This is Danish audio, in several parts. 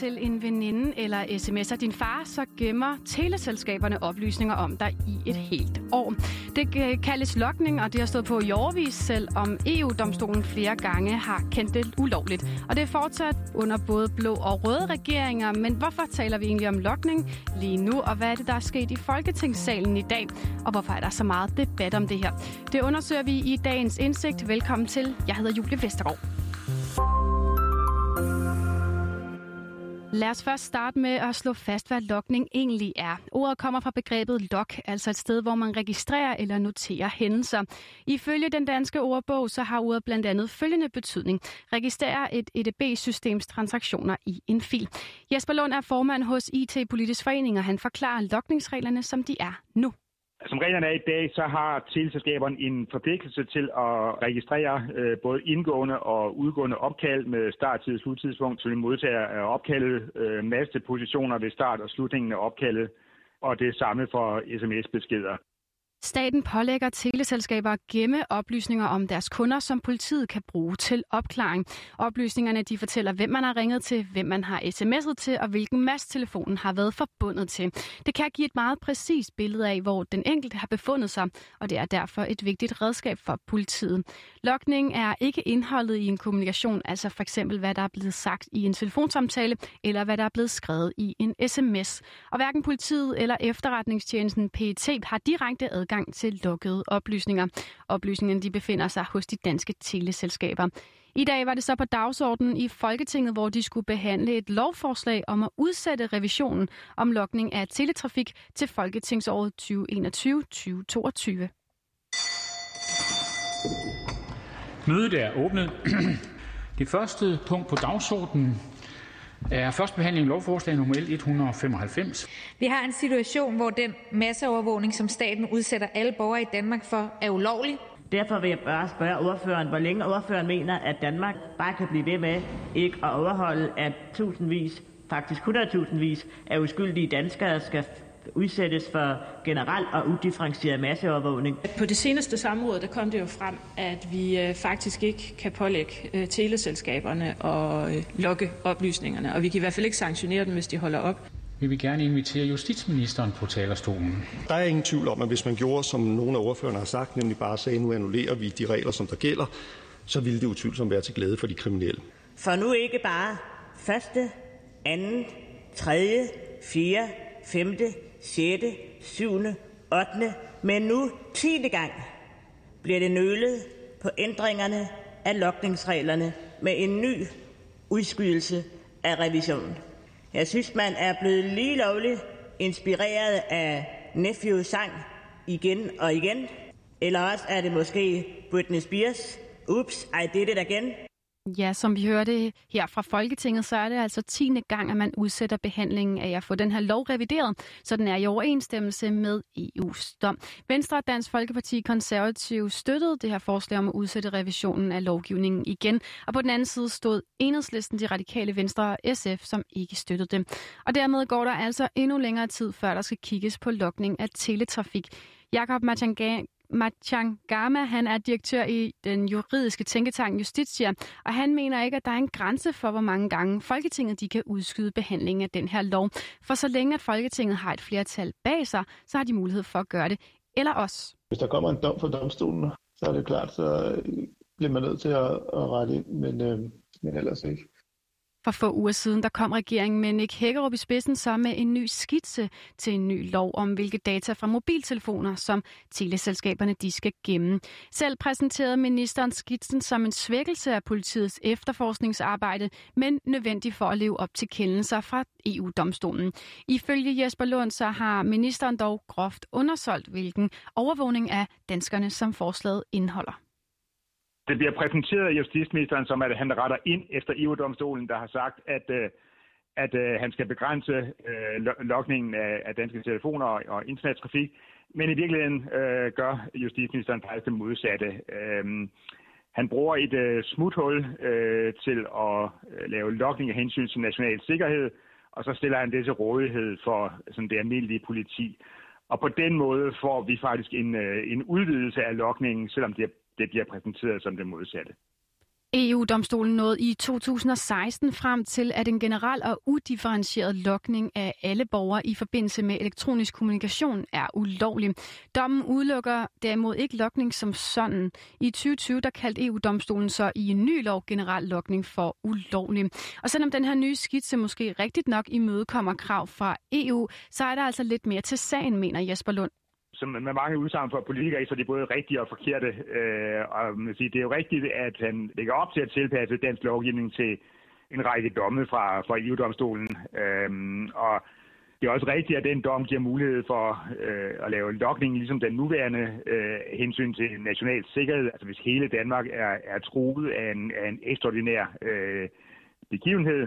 til en veninde eller sms'er din far, så gemmer teleselskaberne oplysninger om dig i et helt år. Det kaldes lokning, og det har stået på i årvis, selv om EU-domstolen flere gange har kendt det ulovligt. Og det er fortsat under både blå og røde regeringer, men hvorfor taler vi egentlig om lokning lige nu, og hvad er det, der er sket i Folketingssalen i dag, og hvorfor er der så meget debat om det her? Det undersøger vi i dagens indsigt. Velkommen til. Jeg hedder Julie Vestergaard. Lad os først starte med at slå fast, hvad lokning egentlig er. Ordet kommer fra begrebet log, altså et sted, hvor man registrerer eller noterer hændelser. Ifølge den danske ordbog, så har ordet blandt andet følgende betydning. Registrere et EDB-systems transaktioner i en fil. Jesper Lund er formand hos IT Politisk Forening, og han forklarer lokningsreglerne, som de er nu. Som reglerne er i dag, så har teleselskaberne en forpligtelse til at registrere øh, både indgående og udgående opkald med starttid og sluttidspunkt, så vi modtager af opkaldet, øh, mastepositioner ved start og slutningen af opkaldet, og det samme for sms-beskeder. Staten pålægger teleselskaber at gemme oplysninger om deres kunder, som politiet kan bruge til opklaring. Oplysningerne de fortæller, hvem man har ringet til, hvem man har sms'et til og hvilken mast telefonen har været forbundet til. Det kan give et meget præcist billede af, hvor den enkelte har befundet sig, og det er derfor et vigtigt redskab for politiet. Lokning er ikke indholdet i en kommunikation, altså for eksempel hvad der er blevet sagt i en telefonsamtale, eller hvad der er blevet skrevet i en sms. Og hverken politiet eller efterretningstjenesten PET har direkte adgang adgang til lukkede oplysninger. Oplysningerne de befinder sig hos de danske teleselskaber. I dag var det så på dagsordenen i Folketinget, hvor de skulle behandle et lovforslag om at udsætte revisionen om lokning af teletrafik til Folketingsåret 2021-2022. Mødet er åbnet. Det første punkt på dagsordenen er første behandling af lovforslag nummer L 195. Vi har en situation, hvor den masseovervågning, som staten udsætter alle borgere i Danmark for, er ulovlig. Derfor vil jeg bare spørge ordføreren, hvor længe ordføreren mener, at Danmark bare kan blive ved med ikke at overholde, at tusindvis, faktisk 100.000 vis af uskyldige danskere skal udsættes for generel og udifferentieret masseovervågning. På det seneste samråd der kom det jo frem, at vi øh, faktisk ikke kan pålægge øh, teleselskaberne at øh, logge oplysningerne, og vi kan i hvert fald ikke sanktionere dem, hvis de holder op. Vi vil gerne invitere justitsministeren på talerstolen. Der er ingen tvivl om, at hvis man gjorde, som nogle af ordførerne har sagt, nemlig bare sagde, nu annullerer vi de regler, som der gælder, så ville det utvivlsomt være til glæde for de kriminelle. For nu ikke bare første, anden, tredje, fjerde, femte, 6., 7., 8., men nu 10. gang bliver det nølet på ændringerne af lokningsreglerne med en ny udskydelse af revisionen. Jeg synes, man er blevet lige lovligt inspireret af Nephew sang igen og igen, eller også er det måske Britney Spears, Oops, I did it again. Ja, som vi hørte her fra Folketinget, så er det altså tiende gang, at man udsætter behandlingen af at få den her lov revideret, så den er i overensstemmelse med EU's dom. Venstre og Dansk Folkeparti konservative støttede det her forslag om at udsætte revisionen af lovgivningen igen, og på den anden side stod enhedslisten, de radikale Venstre og SF, som ikke støttede dem. Og dermed går der altså endnu længere tid, før der skal kigges på lokning af teletrafik. Jakob Machangama, han er direktør i den juridiske tænketank Justitia, og han mener ikke, at der er en grænse for, hvor mange gange Folketinget de kan udskyde behandlingen af den her lov. For så længe at Folketinget har et flertal bag sig, så har de mulighed for at gøre det. Eller os. Hvis der kommer en dom fra domstolen, så er det klart, så bliver man nødt til at, at rette ind, men, øh, men ellers ikke. For få uger siden der kom regeringen med Nick Hækkerup i spidsen så med en ny skitse til en ny lov om, hvilke data fra mobiltelefoner, som teleselskaberne de skal gemme. Selv præsenterede ministeren skitsen som en svækkelse af politiets efterforskningsarbejde, men nødvendig for at leve op til kendelser fra EU-domstolen. Ifølge Jesper Lund så har ministeren dog groft undersolgt, hvilken overvågning af danskerne, som forslaget indeholder. Det bliver præsenteret af justitsministeren som, at han retter ind efter EU-domstolen, der har sagt, at, øh, at øh, han skal begrænse øh, lokningen af, af danske telefoner og, og internettrafik. Men i virkeligheden øh, gør justitsministeren faktisk det modsatte. Øh, han bruger et øh, smuthul øh, til at øh, lave lokning af hensyn til national sikkerhed, og så stiller han det til rådighed for sådan det almindelige politi. Og på den måde får vi faktisk en, øh, en udvidelse af lokningen, selvom det det bliver præsenteret som det modsatte. EU-domstolen nåede i 2016 frem til, at en generel og udifferentieret lokning af alle borgere i forbindelse med elektronisk kommunikation er ulovlig. Dommen udelukker derimod ikke lokning som sådan. I 2020 der kaldte EU-domstolen så i en ny lov generel lokning for ulovlig. Og selvom den her nye skitse måske rigtigt nok imødekommer krav fra EU, så er der altså lidt mere til sagen, mener Jesper Lund som med mange udsagn for politikere, så det er både rigtige og forkerte. Øh, og man siger, det er jo rigtigt, at han lægger op til at tilpasse dansk lovgivning til en række domme fra, fra EU-domstolen. Øh, og det er også rigtigt, at den dom giver mulighed for øh, at lave lokning, ligesom den nuværende øh, hensyn til national sikkerhed. Altså hvis hele Danmark er, er truet af en, af en ekstraordinær øh, begivenhed,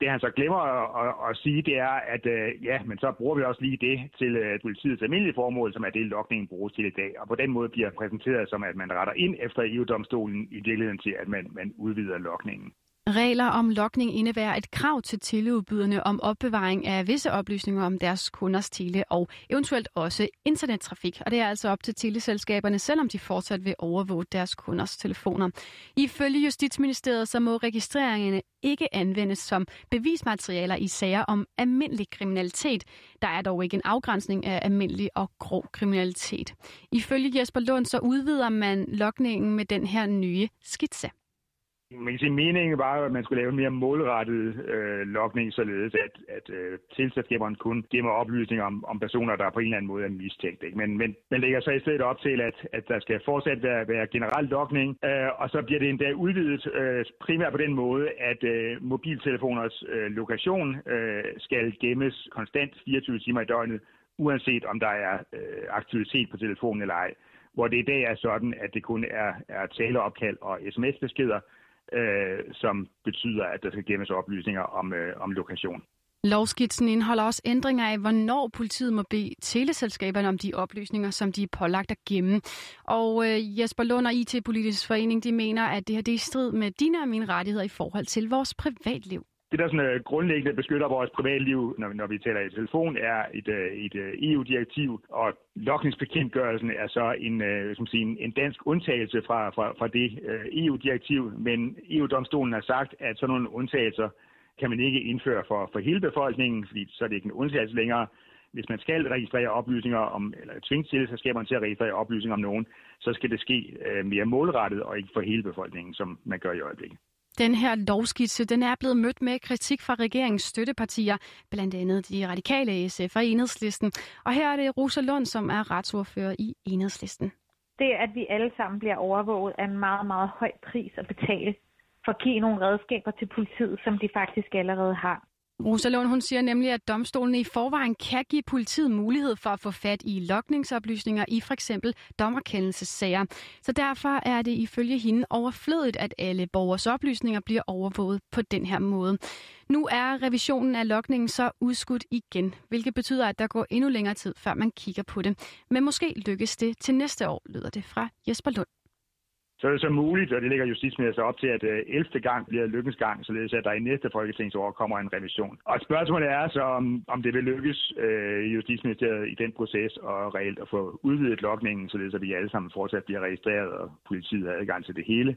det han så glemmer at, at, at sige, det er, at øh, ja, men så bruger vi også lige det til øh, politiets almindelige formål, som er det, lokningen bruges til i dag. Og på den måde bliver præsenteret som, at man retter ind efter EU-domstolen i virkeligheden til, at man, man udvider lokningen. Regler om lokning indebærer et krav til teleudbyderne om opbevaring af visse oplysninger om deres kunders tele- og eventuelt også internettrafik. Og det er altså op til teleselskaberne, selvom de fortsat vil overvåge deres kunders telefoner. Ifølge Justitsministeriet så må registreringerne ikke anvendes som bevismaterialer i sager om almindelig kriminalitet. Der er dog ikke en afgrænsning af almindelig og grov kriminalitet. Ifølge Jesper Lund så udvider man lokningen med den her nye skitse. Man kan sige, meningen var, at man skulle lave en mere målrettet øh, lokning, således at, at øh, tilselskaberne kun gemmer oplysninger om, om personer, der på en eller anden måde er mistænkt. Ikke? Men, men man lægger så i stedet op til, at, at der skal fortsat være, være generel lokning, øh, og så bliver det endda udvidet øh, primært på den måde, at øh, mobiltelefoners øh, lokation øh, skal gemmes konstant 24 timer i døgnet, uanset om der er øh, aktivitet på telefonen eller ej. Hvor det i dag er sådan, at det kun er, er taleopkald og sms-beskeder, øh, som betyder, at der skal gemmes oplysninger om, øh, om lokation. Lovskitsen indeholder også ændringer af, hvornår politiet må bede teleselskaberne om de oplysninger, som de er pålagt at gemme. Og øh, Jesper Lund og IT-politisk forening, de mener, at det her det er i strid med dine og mine rettigheder i forhold til vores privatliv det, der sådan, øh, grundlæggende beskytter vores privatliv, når, når vi taler i telefon, er et, øh, et øh, EU-direktiv, og lokningsbekendtgørelsen er så en, som sige, en, dansk undtagelse fra, fra, fra det EU-direktiv, men EU-domstolen har sagt, at sådan nogle undtagelser kan man ikke indføre for, for hele befolkningen, fordi så er det ikke en undtagelse længere. Hvis man skal registrere oplysninger om, eller tvinge teleselskaberne til at registrere oplysninger om nogen, så skal det ske mere målrettet og ikke for hele befolkningen, som man gør i øjeblikket. Den her lovskitse den er blevet mødt med kritik fra regeringens støttepartier, blandt andet de radikale SF og Enhedslisten. Og her er det Rosa Lund, som er retsordfører i Enhedslisten. Det, at vi alle sammen bliver overvåget, er en meget, meget høj pris at betale for at give nogle redskaber til politiet, som de faktisk allerede har. Rosalund, hun siger nemlig, at domstolene i forvejen kan give politiet mulighed for at få fat i lokningsoplysninger i for eksempel dommerkendelsessager. Så derfor er det ifølge hende overflødigt, at alle borgers oplysninger bliver overvåget på den her måde. Nu er revisionen af lokningen så udskudt igen, hvilket betyder, at der går endnu længere tid, før man kigger på det. Men måske lykkes det til næste år, lyder det fra Jesper Lund så er det så muligt, og det ligger justitsminister op til, at øh, 11. Gang bliver lykkens gang, således at der i næste folketingsår kommer en revision. Og spørgsmålet er så, om, om det vil lykkes øh, i Justitsministeriet i den proces og reelt at få udvidet lokningen, således at vi alle sammen fortsat bliver registreret, og politiet har adgang til det hele,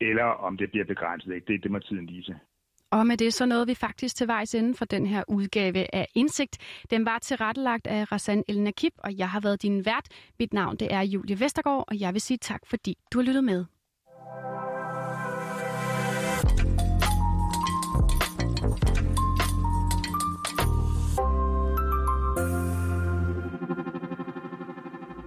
eller om det bliver begrænset. Det, det må tiden vise. Og med det så nåede vi faktisk til vejs inden for den her udgave af Indsigt. Den var tilrettelagt af Rassan El Nakib, og jeg har været din vært. Mit navn det er Julie Vestergaard, og jeg vil sige tak, fordi du har lyttet med.